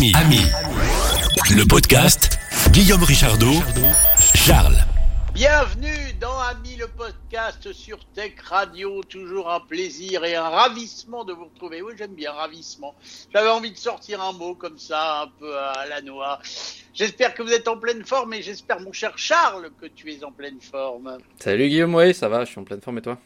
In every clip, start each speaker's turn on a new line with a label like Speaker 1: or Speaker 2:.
Speaker 1: Ami, Ami, le podcast Guillaume Richardot, Charles.
Speaker 2: Bienvenue dans Ami le podcast sur Tech Radio. Toujours un plaisir et un ravissement de vous retrouver. Oui, j'aime bien ravissement. J'avais envie de sortir un mot comme ça, un peu à la noix. J'espère que vous êtes en pleine forme et j'espère, mon cher Charles, que tu es en pleine forme.
Speaker 3: Salut Guillaume, oui, ça va, je suis en pleine forme et toi?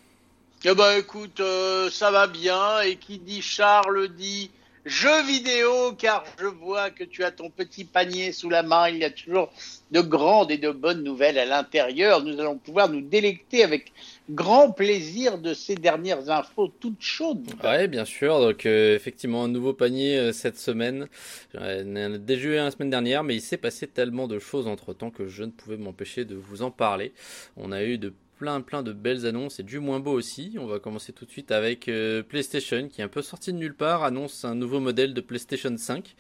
Speaker 2: Eh ben, écoute, euh, ça va bien. Et qui dit Charles dit jeux vidéo, car je vois que tu as ton petit panier sous la main. Il y a toujours de grandes et de bonnes nouvelles à l'intérieur. Nous allons pouvoir nous délecter avec grand plaisir de ces dernières infos toutes chaudes.
Speaker 3: Ouais, bien sûr. Donc, euh, effectivement, un nouveau panier euh, cette semaine. J'en ai déjà eu la semaine dernière, mais il s'est passé tellement de choses entre temps que je ne pouvais m'empêcher de vous en parler. On a eu de plein plein de belles annonces et du moins beau aussi. On va commencer tout de suite avec euh, PlayStation qui est un peu sorti de nulle part, annonce un nouveau modèle de PlayStation 5.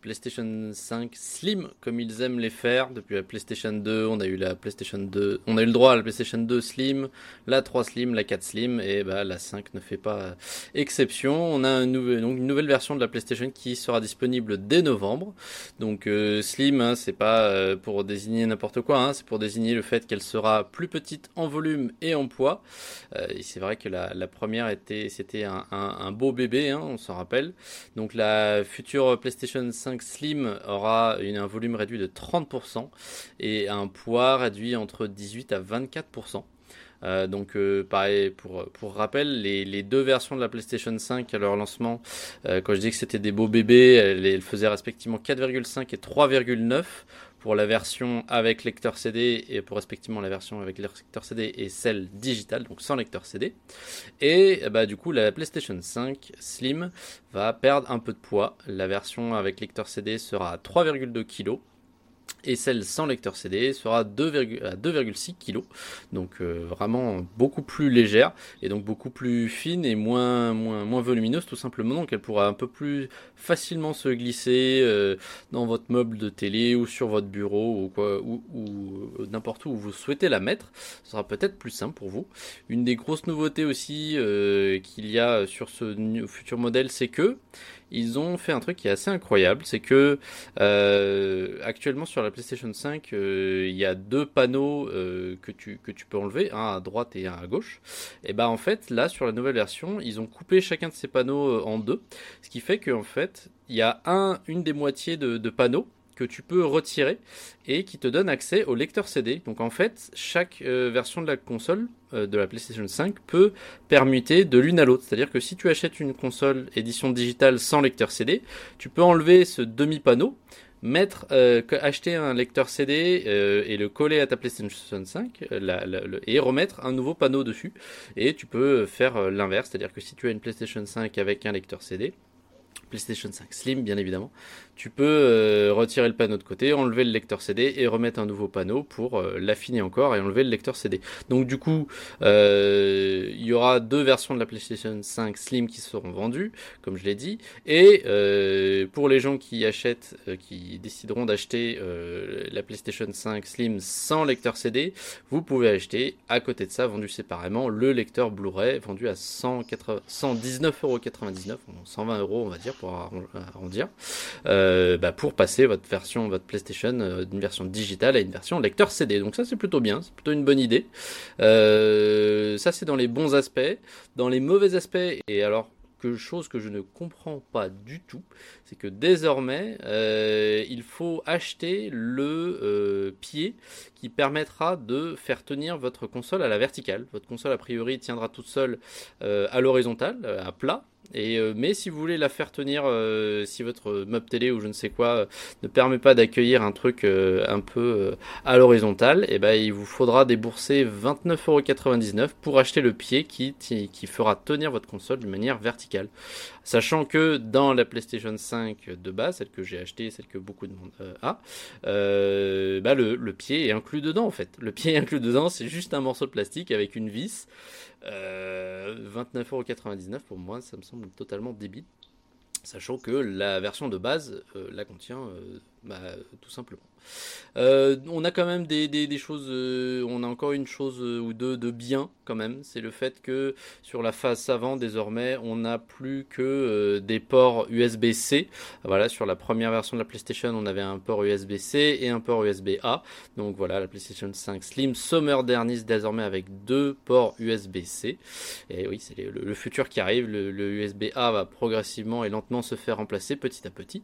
Speaker 3: PlayStation 5 Slim comme ils aiment les faire. Depuis la PlayStation 2 on a eu la PlayStation 2 on a eu le droit à la PlayStation 2 Slim la 3 Slim la 4 Slim et bah la 5 ne fait pas exception. On a une nouvelle version de la PlayStation qui sera disponible dès novembre. Donc euh, Slim hein, c'est pas euh, pour désigner n'importe quoi hein, c'est pour désigner le fait qu'elle sera plus petite en volume et en poids. Euh, et c'est vrai que la, première était c'était un, beau bébé hein, on s'en rappelle. Donc la future PlayStation 5 Slim aura un volume réduit de 30% et un poids réduit entre 18 à 24%. Euh, donc euh, pareil pour rappel les, deux versions de la PlayStation 5 à leur lancement euh, quand je dis que c'était des beaux bébés elles faisaient respectivement 4,5 et 3,9 pour la version avec lecteur CD et pour respectivement la version avec lecteur CD et celle digitale, donc sans lecteur CD. Et bah, du coup, la PlayStation 5 Slim va perdre un peu de poids. La version avec lecteur CD sera à 3,2 kg et celle sans lecteur CD sera 2,6 kg, donc euh, vraiment beaucoup plus légère et donc beaucoup plus fine et moins moins moins volumineuse tout simplement, donc elle pourra un peu plus facilement se glisser euh, dans votre meuble de télé ou sur votre bureau ou quoi ou, ou n'importe où vous souhaitez la mettre, ce sera peut-être plus simple pour vous. Une des grosses nouveautés aussi euh, qu'il y a sur ce futur modèle, c'est que ils ont fait un truc qui est assez incroyable, c'est que euh, actuellement sur la PlayStation 5, euh, il y a deux panneaux euh, que tu peux enlever, un à droite et un à gauche. Et ben en fait là sur la nouvelle version, ils ont coupé chacun de ces panneaux en deux, ce qui fait qu'en fait il y a un une des moitiés de panneaux tu peux retirer et qui te donne accès au lecteur CD. Donc en fait, chaque euh, version de la console euh, de la PlayStation 5 peut permuter de l'une à l'autre. C'est-à-dire que si tu achètes une console édition digitale sans lecteur CD, tu peux enlever ce demi-panneau, mettre euh, acheter un lecteur CD et le coller à ta PlayStation 5 euh, la, la, le, et remettre un nouveau panneau dessus et tu peux faire l'inverse c'est-à-dire que si tu as une PlayStation 5 avec un lecteur CD PlayStation 5 Slim bien évidemment, tu peux euh, retirer le panneau de côté, enlever le lecteur CD et remettre un nouveau panneau pour euh, l'affiner encore et enlever le lecteur CD. Donc du coup, euh, il y aura deux versions de la PlayStation 5 Slim qui seront vendues, comme je l'ai dit, et pour les gens qui achètent, qui décideront d'acheter la PlayStation 5 Slim sans lecteur CD, vous pouvez acheter à côté de ça, vendu séparément, le lecteur Blu-ray vendu à 119,99€, 120 euros on va dire pour arrondir, bah, pour passer votre version, votre PlayStation euh, d'une version digitale à une version lecteur CD. Donc ça c'est plutôt bien, c'est plutôt une bonne idée. Euh, ça c'est dans les bons aspects. Dans les mauvais aspects, et alors quelque chose que je ne comprends pas du tout, c'est que désormais, euh, il faut acheter le euh, pied qui permettra de faire tenir votre console à la verticale. Votre console, a priori, tiendra toute seule euh, à l'horizontale, à plat. Euh, mais si vous voulez la faire tenir, euh, si votre meuble télé ou je ne sais quoi euh, ne permet pas d'accueillir un truc un peu à l'horizontale, eh ben il vous faudra débourser 29,99€ pour acheter le pied qui qui fera tenir votre console d'une manière verticale. Sachant que dans la PlayStation 5 de base, celle que j'ai achetée, celle que beaucoup de monde a, bah le, pied est inclus dedans en fait. Le pied est inclus dedans, c'est juste un morceau de plastique avec une vis. Euh, 29,99€ pour moi, ça me semble totalement débile. Sachant que la version de base euh, la contient euh, bah, tout simplement. Euh, on a quand même des, choses, euh, on a encore une chose euh, ou deux de bien quand même, c'est le fait que sur la face avant désormais on n'a plus que des ports USB-C. Voilà, sur la première version de la PlayStation on avait un port USB-C et un port USB-A. Donc voilà, la PlayStation 5 Slim se modernise désormais avec deux ports USB-C. Et oui, c'est le, futur qui arrive, le, le USB-A va progressivement et lentement se faire remplacer petit à petit.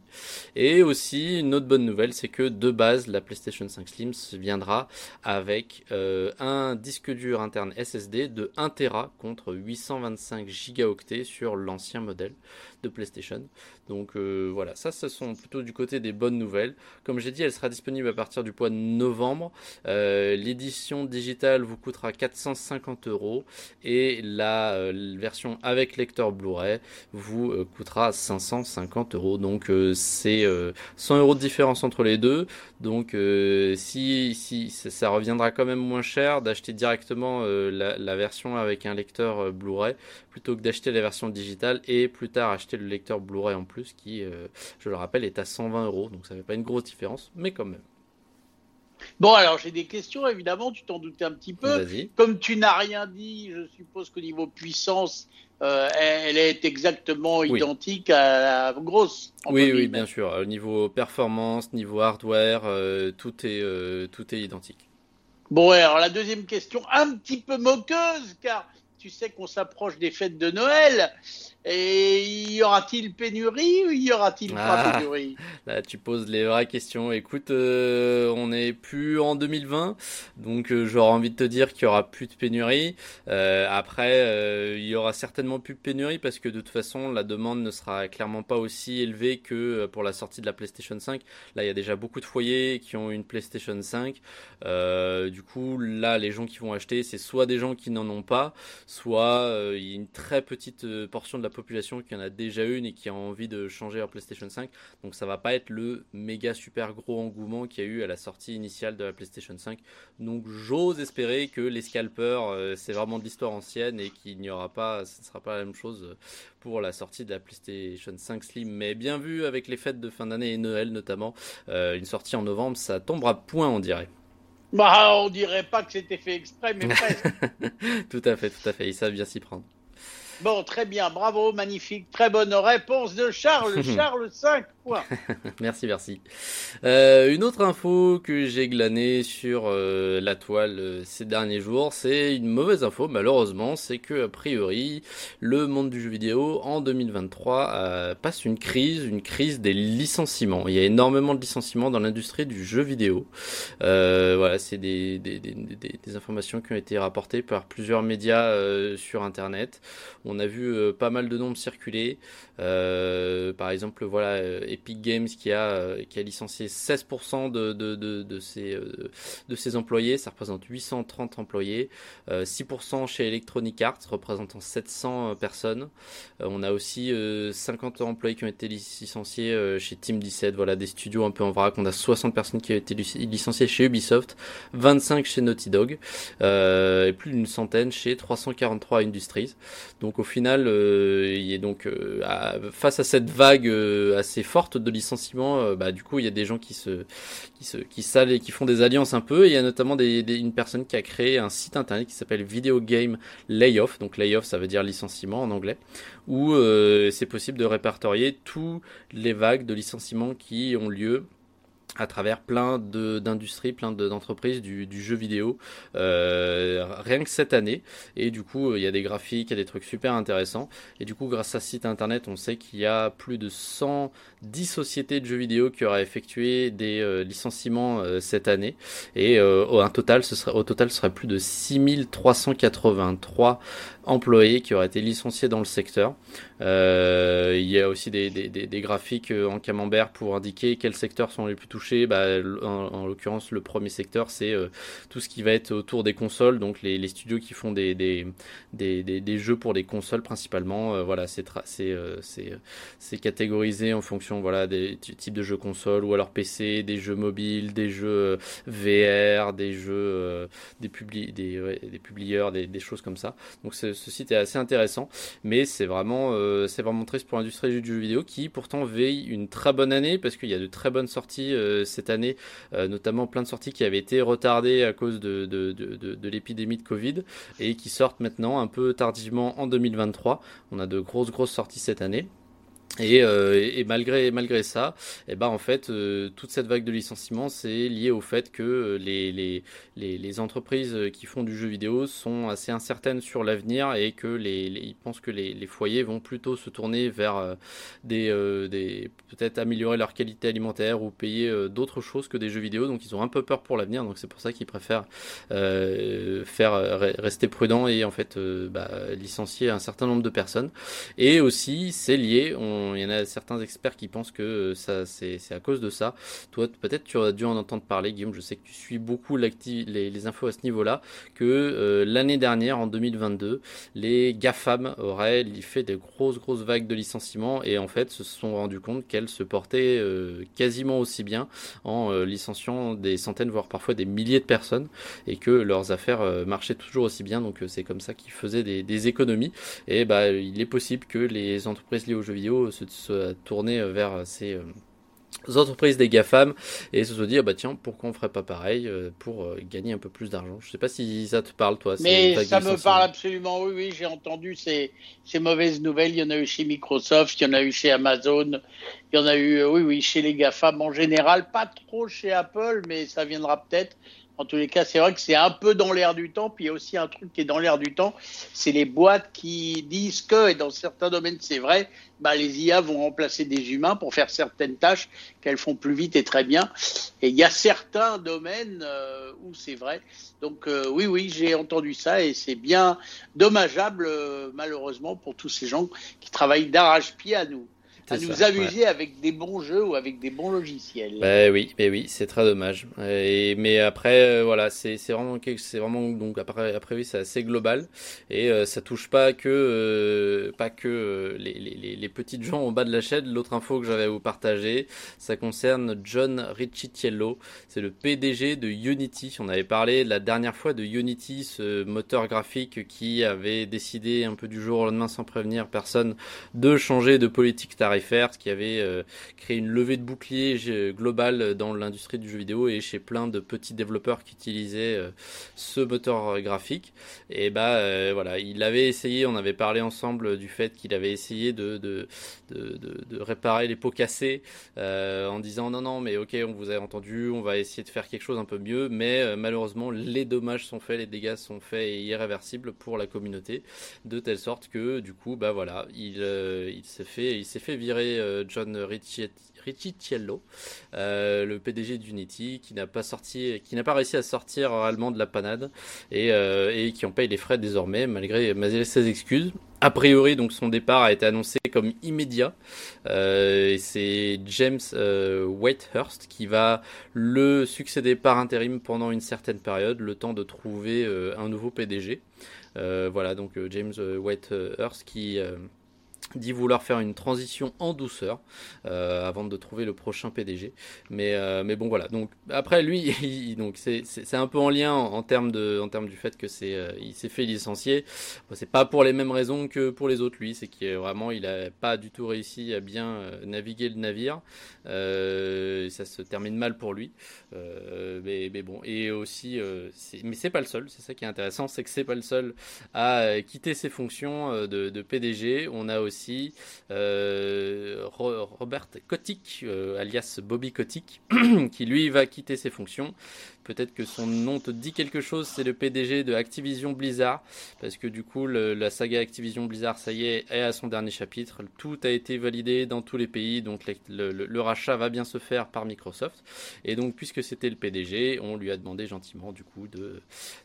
Speaker 3: Et aussi une autre bonne nouvelle, c'est que de base la PlayStation PlayStation 5 Slim viendra avec euh, un disque dur interne SSD de 1 Tera contre 825 gigaoctets sur l'ancien modèle de PlayStation. Donc euh, voilà, ça ce sont plutôt du côté des bonnes nouvelles. Comme j'ai dit, elle sera disponible à partir du mois de novembre. Euh, l'édition digitale vous coûtera 450 euros et la version avec lecteur Blu-ray vous coûtera 550 euros. Donc c'est 100 euros de différence entre les deux. Donc si, si ça, reviendra quand même moins cher d'acheter directement euh, la, version avec un lecteur euh, Blu-ray plutôt que d'acheter la version digitale et plus tard acheter le lecteur Blu-ray en plus qui, euh, je le rappelle, est à 120 euros. Donc ça fait pas une grosse différence, mais quand même.
Speaker 2: Bon, alors j'ai des questions, évidemment, tu t'en doutais un petit peu. Comme tu n'as rien dit, je suppose qu'au niveau puissance, euh, elle est exactement identique à la grosse.
Speaker 3: Oui, oui, bien sûr. Au niveau performance, niveau hardware, euh, tout, est, euh, tout est identique.
Speaker 2: Bon, alors la deuxième question, un petit peu moqueuse, car tu sais qu'on s'approche des fêtes de Noël. Et y aura-t-il pénurie ou y aura-t-il pas ah, pénurie?
Speaker 3: Là, tu poses les vraies questions. Écoute, euh, on n'est plus en 2020, donc euh, j'aurais envie de te dire qu'il y aura plus de pénurie. Euh, après, il y aura certainement plus de pénurie parce que de toute façon, la demande ne sera clairement pas aussi élevée que pour la sortie de la PlayStation 5. Là, il y a déjà beaucoup de foyers qui ont une PlayStation 5. du coup, là, les gens qui vont acheter, c'est soit des gens qui n'en ont pas, soit il y a une très petite portion de la population qui en a déjà une et qui a envie de changer leur PlayStation 5. Donc ça va pas être le méga super gros engouement qu'il y a eu à la sortie initiale de la PlayStation 5. Donc j'ose espérer que les scalpers, euh, c'est vraiment de l'histoire ancienne et qu'il n'y aura pas, ce ne sera pas la même chose pour la sortie de la PlayStation 5 Slim. Mais bien vu avec les fêtes de fin d'année et Noël notamment, euh, une sortie en novembre, ça tombera point on dirait.
Speaker 2: Bah, on dirait pas que c'était fait exprès, mais presque.
Speaker 3: tout à fait, tout à fait. Ils savent bien s'y prendre.
Speaker 2: Bon, très bien, bravo, magnifique, très bonne réponse de Charles, Charles 5 points.
Speaker 3: merci, merci. Euh, une autre info que j'ai glanée sur euh, la toile euh, ces derniers jours, c'est une mauvaise info, malheureusement, c'est que a priori, le monde du jeu vidéo en 2023 passe une crise, une crise des licenciements. Il y a énormément de licenciements dans l'industrie du jeu vidéo. voilà, c'est des, des, des, des, informations qui ont été rapportées par plusieurs médias sur Internet. On a vu euh, pas mal de nombres circuler. Euh, par exemple, voilà, euh, Epic Games qui a, qui a licencié 16% de, de, de, ses, de employés, ça représente 830 employés. 6% chez Electronic Arts, représentant 700 personnes. on a aussi 50 employés qui ont été licenciés chez Team 17, voilà, des studios un peu en vrac. On a 60 personnes qui ont été licenciées chez Ubisoft, 25 chez Naughty Dog, et plus d'une centaine chez 343 Industries. Au final, euh, il est donc euh, face à cette vague euh, assez forte de licenciements, bah, du coup il y a des gens qui se qui salent et qui font des alliances un peu. il y a notamment des, une personne qui a créé un site internet qui s'appelle Video Game Layoff. Donc layoff ça veut dire licenciement en anglais, où c'est possible de répertorier tous les vagues de licenciements qui ont lieu à travers plein d'industries, plein d'entreprises du, du, jeu vidéo, euh, rien que cette année. Et du coup, il y a des graphiques, il y a des trucs super intéressants. Et du coup, grâce à ce site internet, on sait qu'il y a plus de 110 sociétés de jeux vidéo qui auraient effectué des euh, licenciements euh, cette année. Et euh, au, un total, ce serait, au total, ce serait plus de 6383 employés qui auraient été licenciés dans le secteur. Euh, il y a aussi des, des, graphiques euh, en camembert pour indiquer quels secteurs sont les plus touchés. Bah, en, l'occurrence, le premier secteur, c'est euh, tout ce qui va être autour des consoles, donc les, studios qui font des, des, des, jeux pour les consoles principalement. voilà, c'est c'est catégorisé en fonction voilà des types de jeux consoles ou alors PC, des jeux mobiles, des jeux VR, des jeux des, des, des publieurs, des, des choses comme ça. Donc ce site est assez intéressant, mais c'est vraiment c'est vraiment triste pour l'industrie du jeu vidéo qui pourtant veille une très bonne année parce qu'il y a de très bonnes sorties cette année, notamment plein de sorties qui avaient été retardées à cause de, de l'épidémie de Covid et qui sortent maintenant un peu tardivement en 2023. On a de grosses grosses sorties cette année. Et, euh, et, malgré malgré ça, eh ben en fait euh, toute cette vague de licenciements c'est lié au fait que euh, les, les, les, les, entreprises qui font du jeu vidéo sont assez incertaines sur l'avenir et que les, ils pensent que les, les, foyers vont plutôt se tourner vers des, des peut-être améliorer leur qualité alimentaire ou payer d'autres choses que des jeux vidéo. Donc ils ont un peu peur pour l'avenir. Donc c'est pour ça qu'ils préfèrent faire rester prudents et en fait bah, licencier un certain nombre de personnes. Et aussi c'est lié on il y en a certains experts qui pensent que euh, ça, c'est, à cause de ça. Toi, peut-être tu as dû en entendre parler, Guillaume. Je sais que tu suis beaucoup les, les, infos à ce niveau-là. Que euh, l'année dernière, en 2022, les GAFAM auraient fait des grosses, grosses vagues de licenciements et en fait se sont rendus compte qu'elles se portaient euh, quasiment aussi bien en licenciant des centaines, voire parfois des milliers de personnes et que leurs affaires marchaient toujours aussi bien. Donc c'est comme ça qu'ils faisaient des, des économies. Et bah, il est possible que les entreprises liées aux jeux vidéo se, tourner vers ces euh, entreprises des GAFAM et se dire bah tiens pourquoi on ferait pas pareil euh, pour euh, gagner un peu plus d'argent. Je sais pas si ça te parle toi
Speaker 2: mais ça me parle absolument oui oui j'ai entendu ces, ces mauvaises nouvelles. Il y en a eu chez Microsoft il y en a eu chez Amazon il y en a eu oui oui chez les GAFAM en général. Pas trop chez Apple mais ça viendra peut-être en tous les cas, c'est vrai que c'est un peu dans l'air du temps. Puis il y a aussi un truc qui est dans l'air du temps, c'est les boîtes qui disent que, et dans certains domaines c'est vrai, bah, les IA vont remplacer des humains pour faire certaines tâches qu'elles font plus vite et très bien. Et il y a certains domaines euh, où c'est vrai. Donc euh, oui, oui, j'ai entendu ça et c'est bien dommageable euh, malheureusement pour tous ces gens qui travaillent d'arrache-pied à nous à nous amuser avec des bons jeux ou avec des bons logiciels.
Speaker 3: Bah oui, mais oui, c'est très dommage. Et, mais après, euh, voilà, c'est vraiment c'est vraiment donc après après oui, c'est assez global et euh, ça touche pas que euh, pas que les, les, les, petites gens au bas de la chaîne. L'autre info que j'avais à vous partager, ça concerne John Riccitiello. C'est le PDG de Unity. On avait parlé la dernière fois de Unity, ce moteur graphique qui avait décidé un peu du jour au lendemain sans prévenir personne de changer de politique tarifaire qui avait euh, créé une levée de bouclier globale dans l'industrie du jeu vidéo et chez plein de petits développeurs qui utilisaient euh, ce moteur graphique. Et bah euh, voilà, il avait essayé, on avait parlé ensemble du fait qu'il avait essayé de, réparer les pots cassés en disant non non mais ok on vous a entendu, on va essayer de faire quelque chose un peu mieux, mais malheureusement les dommages sont faits, les dégâts sont faits et irréversibles pour la communauté, de telle sorte que du coup bah voilà il, il s'est fait il s'est fait euh, John Ricciello, euh, le PDG d'Unity, qui n'a pas sorti, qui n'a pas réussi à sortir réellement de la panade et, euh, et qui en paye les frais désormais malgré, ses excuses. A priori, donc son départ a été annoncé comme immédiat. Euh, c'est James Whitehurst qui va le succéder par intérim pendant une certaine période, le temps de trouver un nouveau PDG. voilà, donc James Whitehurst qui dit vouloir faire une transition en douceur euh, avant de trouver le prochain PDG. Mais, euh, mais bon voilà. Donc après lui, donc c'est, un peu en lien en, termes de en termes du fait que c'est euh, il s'est fait licencier. c'est pas pour les mêmes raisons que pour les autres lui. C'est qu'il vraiment il a pas du tout réussi à bien naviguer le navire. ça se termine mal pour lui. mais, bon et aussi mais c'est pas le seul. C'est ça qui est intéressant, c'est que c'est pas le seul à quitter ses fonctions de, de PDG. On a aussi euh, Robert Kotick, euh, alias Bobby Kotick, qui lui va quitter ses fonctions. Peut-être que son nom te dit quelque chose, c'est le PDG de Activision Blizzard, parce que du coup la saga Activision Blizzard, ça y est, est à son dernier chapitre. Tout a été validé dans tous les pays, donc le, rachat va bien se faire par Microsoft. Et donc puisque c'était le PDG, on lui a demandé gentiment du coup de,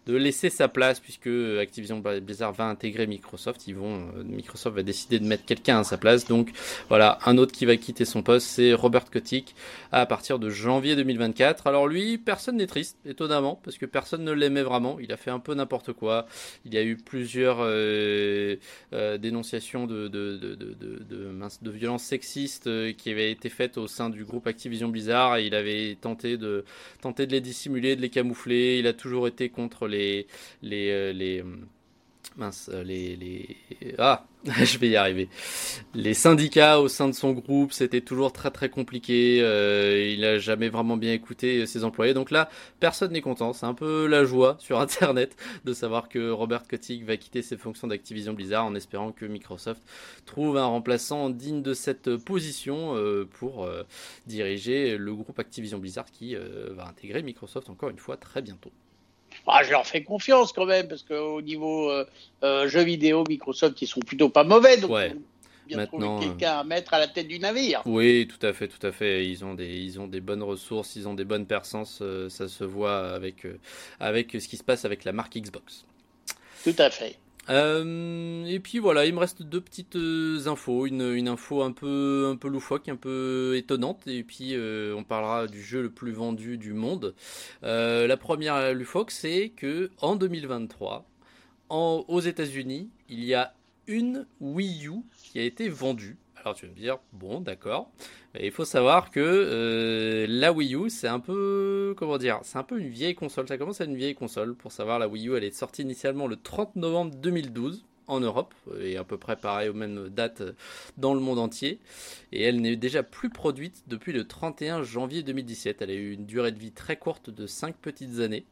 Speaker 3: laisser sa place, puisque Activision Blizzard va intégrer Microsoft. Euh, Microsoft va décider de mettre quelqu'un à sa place. Donc voilà, un autre qui va quitter son poste, c'est Robert Kotick à partir de janvier 2024. Alors lui, personne n'est triste étonnamment, parce que personne ne l'aimait vraiment. Il a fait un peu n'importe quoi. Il y a eu plusieurs euh, euh, dénonciations de, violences sexistes euh, qui avaient été faites au sein du groupe Activision Blizzard et il avait tenté de, les dissimuler, de les camoufler. Il a toujours été contre les mince, euh, les, les... Ah, je vais y arriver. Les syndicats au sein de son groupe, c'était toujours très très compliqué. Euh, il a jamais vraiment bien écouté ses employés. Donc là, personne n'est content. C'est un peu la joie sur Internet de savoir que Robert Kotick va quitter ses fonctions d'Activision Blizzard en espérant que Microsoft trouve un remplaçant digne de cette position euh, pour diriger le groupe Activision Blizzard qui va intégrer Microsoft encore une fois très bientôt.
Speaker 2: Ah, je leur fais confiance quand même, parce qu'au niveau euh, euh, jeux vidéo, Microsoft, ils sont plutôt pas mauvais. Donc,
Speaker 3: ouais.
Speaker 2: bien Maintenant, quelqu'un à mettre à la tête du navire.
Speaker 3: Oui, tout à fait, tout à fait. Ils ont des, ils ont des bonnes ressources, ils ont des bonnes personnes. Euh, ça se voit avec, avec ce qui se passe avec la marque Xbox.
Speaker 2: Tout à fait.
Speaker 3: Euh, et puis voilà, il me reste deux petites euh, infos, une, une, info un peu un peu loufoque, un peu étonnante, et puis euh, on parlera du jeu le plus vendu du monde. la première loufoque, c'est que en 2023, en, aux États-Unis, il y a une Wii U qui a été vendue. Alors tu vas me dire, bon, d'accord il faut savoir que euh, la Wii U, c'est un peu, comment dire, c'est un peu une vieille console. Ça commence à être une vieille console. Pour savoir, la Wii U, elle est sortie initialement le 30 novembre 2012 en Europe et à peu près pareil aux mêmes dates dans le monde entier. Et elle n'est déjà plus produite depuis le 31 janvier 2017. Elle a eu une durée de vie très courte de 5 petites années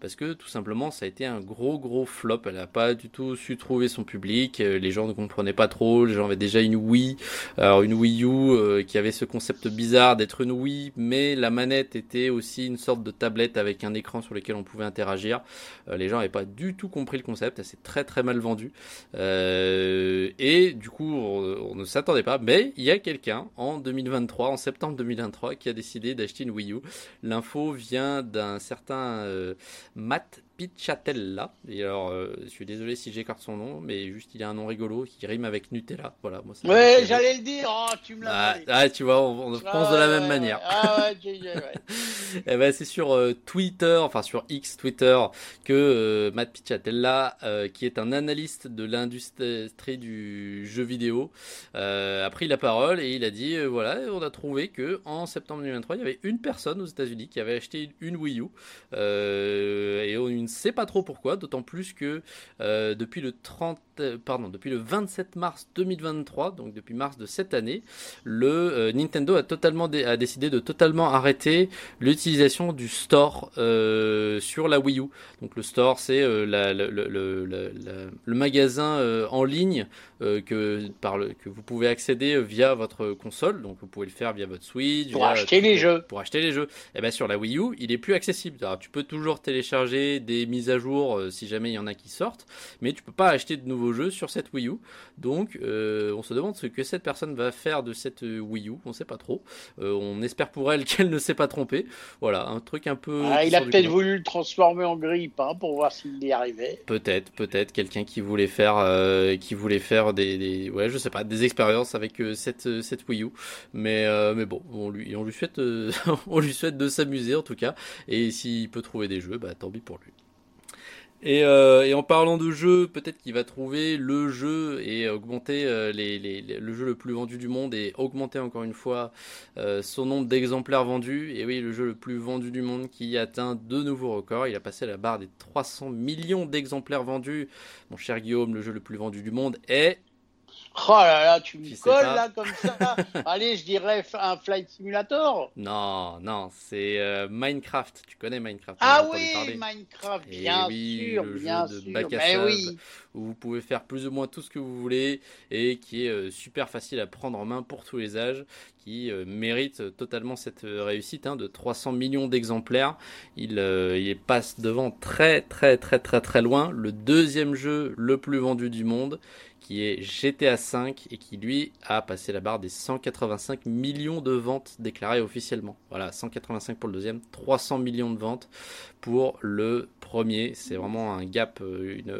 Speaker 3: parce que tout simplement ça a été un gros gros flop. Elle n'a pas du tout su trouver son public. Les gens ne comprenaient pas trop. Les gens avaient déjà une Wii, alors une Wii U euh, qui avait ce concept bizarre d'être une Wii, mais la manette était aussi une sorte de tablette avec un écran sur lequel on pouvait interagir. Euh, les gens n'avaient pas du tout compris le concept. Elle s'est très très mal vendue. Euh, et du coup, on, ne s'attendait pas. Mais il y a quelqu'un en 2023, en septembre 2023, qui a décidé d'acheter une Wii U. L'info vient d'un certain euh, Matt Pichатella. Et alors, euh, je suis désolé si j'écarte son nom, mais juste il a un nom rigolo qui rime avec Nutella. Voilà,
Speaker 2: moi, ouais, j'allais le dire. Oh, tu me l'as
Speaker 3: ah, ah, tu vois, on, pense de la même manière.
Speaker 2: Ah ouais, ouais.
Speaker 3: Eh ben, c'est sur euh, Twitter, enfin sur X Twitter, que euh, Matt Pichatella, qui est un analyste de l'industrie du jeu vidéo, a pris la parole et il a dit voilà, on a trouvé que en septembre 2023, il y avait une personne aux États-Unis qui avait acheté une Wii U et on ne sait pas trop pourquoi, d'autant plus que euh, depuis le 30, euh, pardon, depuis le 27 mars 2023, donc depuis mars de cette année, le euh, Nintendo a totalement a décidé de totalement arrêter l'utilisation du store sur la Wii U. Donc le store, c'est le, magasin en ligne que par le, que vous pouvez accéder via votre console. Donc vous pouvez le faire via votre Switch
Speaker 2: pour acheter les jeux.
Speaker 3: Pour acheter les jeux. Et eh bien sur la Wii U, il est plus accessible. Alors tu peux toujours télécharger des mises à jour euh, si jamais il y en a qui sortent, mais tu peux pas acheter de nouveaux jeux sur cette Wii U. Donc euh, on se demande ce que cette personne va faire de cette euh, Wii U, on sait pas trop. on espère pour elle qu'elle ne s'est pas trompée. Voilà, un truc un peu.
Speaker 2: Ah, il a peut-être voulu le transformer en grippe hein, pour voir s'il y arrivait.
Speaker 3: Peut-être, peut-être quelqu'un qui voulait faire, qui voulait faire des, ouais, je sais pas, des expériences avec cette cette Wii U. Mais mais bon, on lui on lui souhaite on lui souhaite de s'amuser en tout cas. Et s'il peut trouver des jeux, bah tant pis pour lui. Euh, et, en parlant de jeu, peut-être qu'il va trouver le jeu et augmenter euh, le jeu le plus vendu du monde et augmenter encore une fois euh, son nombre d'exemplaires vendus. Et oui, le jeu le plus vendu du monde qui atteint de nouveaux records. Il a passé la barre des 300 millions d'exemplaires vendus. Mon cher Guillaume, le jeu le plus vendu du monde est
Speaker 2: Oh là là, tu me colles là comme ça. Allez, je dirais un Flight Simulator.
Speaker 3: Non, non, c'est euh, Minecraft. Tu connais Minecraft
Speaker 2: Ah oui, Minecraft, eh bien sûr, le bien jeu de bac à oui.
Speaker 3: où vous pouvez faire plus ou moins tout ce que vous voulez et qui est euh, super facile à prendre en main pour tous les âges, qui euh, mérite totalement cette réussite hein, de 300 millions d'exemplaires. Il, il passe devant très très très très très loin le deuxième jeu le plus vendu du monde qui est GTA V et qui lui a passé la barre des 185 millions de ventes déclarées officiellement. Voilà, 185 pour le deuxième, 300 millions de ventes pour le premier. C'est vraiment un gap, euh, une,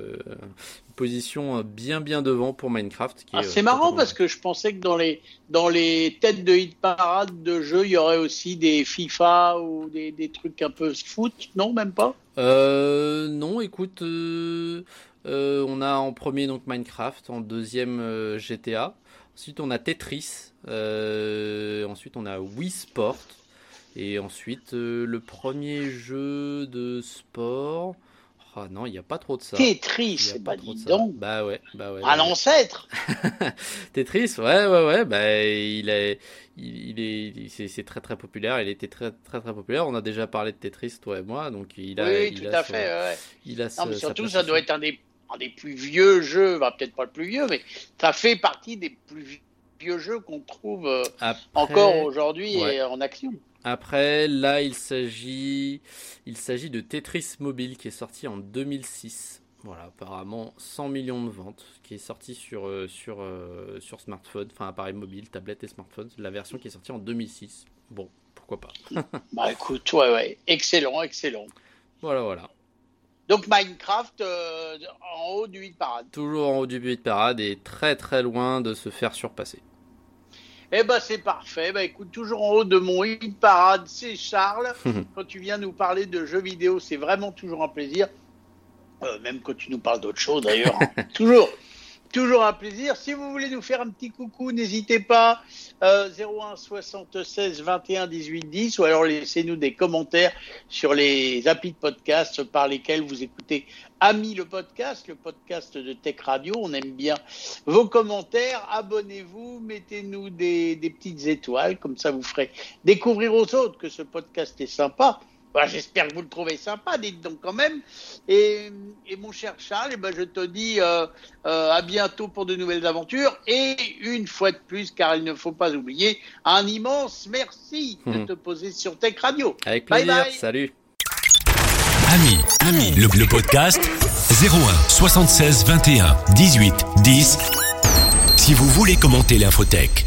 Speaker 3: position bien bien devant pour Minecraft.
Speaker 2: Ah, c'est marrant parce que je pensais que dans les dans les têtes de hit parade de jeux, il y aurait aussi des FIFA ou des, des trucs un peu foot, non même pas?
Speaker 3: Euh, non, écoute. Euh, euh, on a en premier donc Minecraft, en deuxième euh, GTA. Ensuite on a Tetris. Euh, ensuite on a Wii Sport. Et ensuite le premier jeu de sport. Ah non, il n'y a pas trop de ça.
Speaker 2: Tetris, bah
Speaker 3: pas
Speaker 2: dis
Speaker 3: ça.
Speaker 2: donc.
Speaker 3: Bah ouais, bah ouais.
Speaker 2: Un
Speaker 3: bah ouais.
Speaker 2: ancêtre.
Speaker 3: Tetris, ouais, ouais, ouais, bah il est, il, il est, il- c'est très très populaire. Il était très très très populaire. On a déjà parlé de Tetris, toi et moi, donc il a,
Speaker 2: oui,
Speaker 3: il
Speaker 2: tout
Speaker 3: a
Speaker 2: à
Speaker 3: son-
Speaker 2: fait. ouais.
Speaker 3: Il a
Speaker 2: Non,
Speaker 3: ce-
Speaker 2: mais surtout, ça doit être un des, un des plus vieux jeux, bah, peut-être pas le plus vieux, mais ça fait partie des plus vieux jeux qu'on trouve euh,
Speaker 3: Après-
Speaker 2: encore aujourd'hui
Speaker 3: ouais.
Speaker 2: et en action.
Speaker 3: Après, là, il s'agit, il s'agit de Tetris Mobile qui est sorti en 2006. Voilà, apparemment 100 millions de ventes, qui est sorti sur euh, sur euh, sur smartphone, enfin appareil mobile, tablette et smartphone. La version qui est sortie en 2006. Bon, pourquoi pas.
Speaker 2: Bah écoute, ouais, ouais, excellent, excellent.
Speaker 3: Voilà, voilà.
Speaker 2: Donc Minecraft euh, en haut du hit parade.
Speaker 3: Toujours en haut du but de parade et très très loin de se faire surpasser.
Speaker 2: Eh ben c'est parfait. Bah écoute, toujours en haut de mon hit parade, c'est Charles. quand tu viens nous parler de jeux vidéo, c'est vraiment toujours un plaisir. Euh, même quand tu nous parles d'autre chose d'ailleurs. hein. toujours. Toujours un plaisir. Si vous voulez nous faire un petit coucou, n'hésitez pas. Euh, 01 76 21 18 10 ou alors laissez-nous des commentaires sur les applis de podcast par lesquels vous écoutez Ami le podcast, le podcast de Tech Radio. On aime bien vos commentaires. Abonnez-vous, mettez-nous des, des petites étoiles, comme ça vous ferez découvrir aux autres que ce podcast est sympa. Voilà, J'espère que vous le trouvez sympa, dites donc quand même. Et, et mon cher Charles, eh ben, je te dis euh, euh, à bientôt pour de nouvelles aventures. Et une fois de plus, car il ne faut pas oublier, un immense merci de
Speaker 3: Mhm.
Speaker 2: te poser sur Tech Radio.
Speaker 3: Avec
Speaker 2: Bye
Speaker 3: plaisir.
Speaker 2: bye.
Speaker 3: Salut.
Speaker 1: Ami, Ami, le, le podcast 01 76 21 18 10. Si vous voulez commenter l'infotech.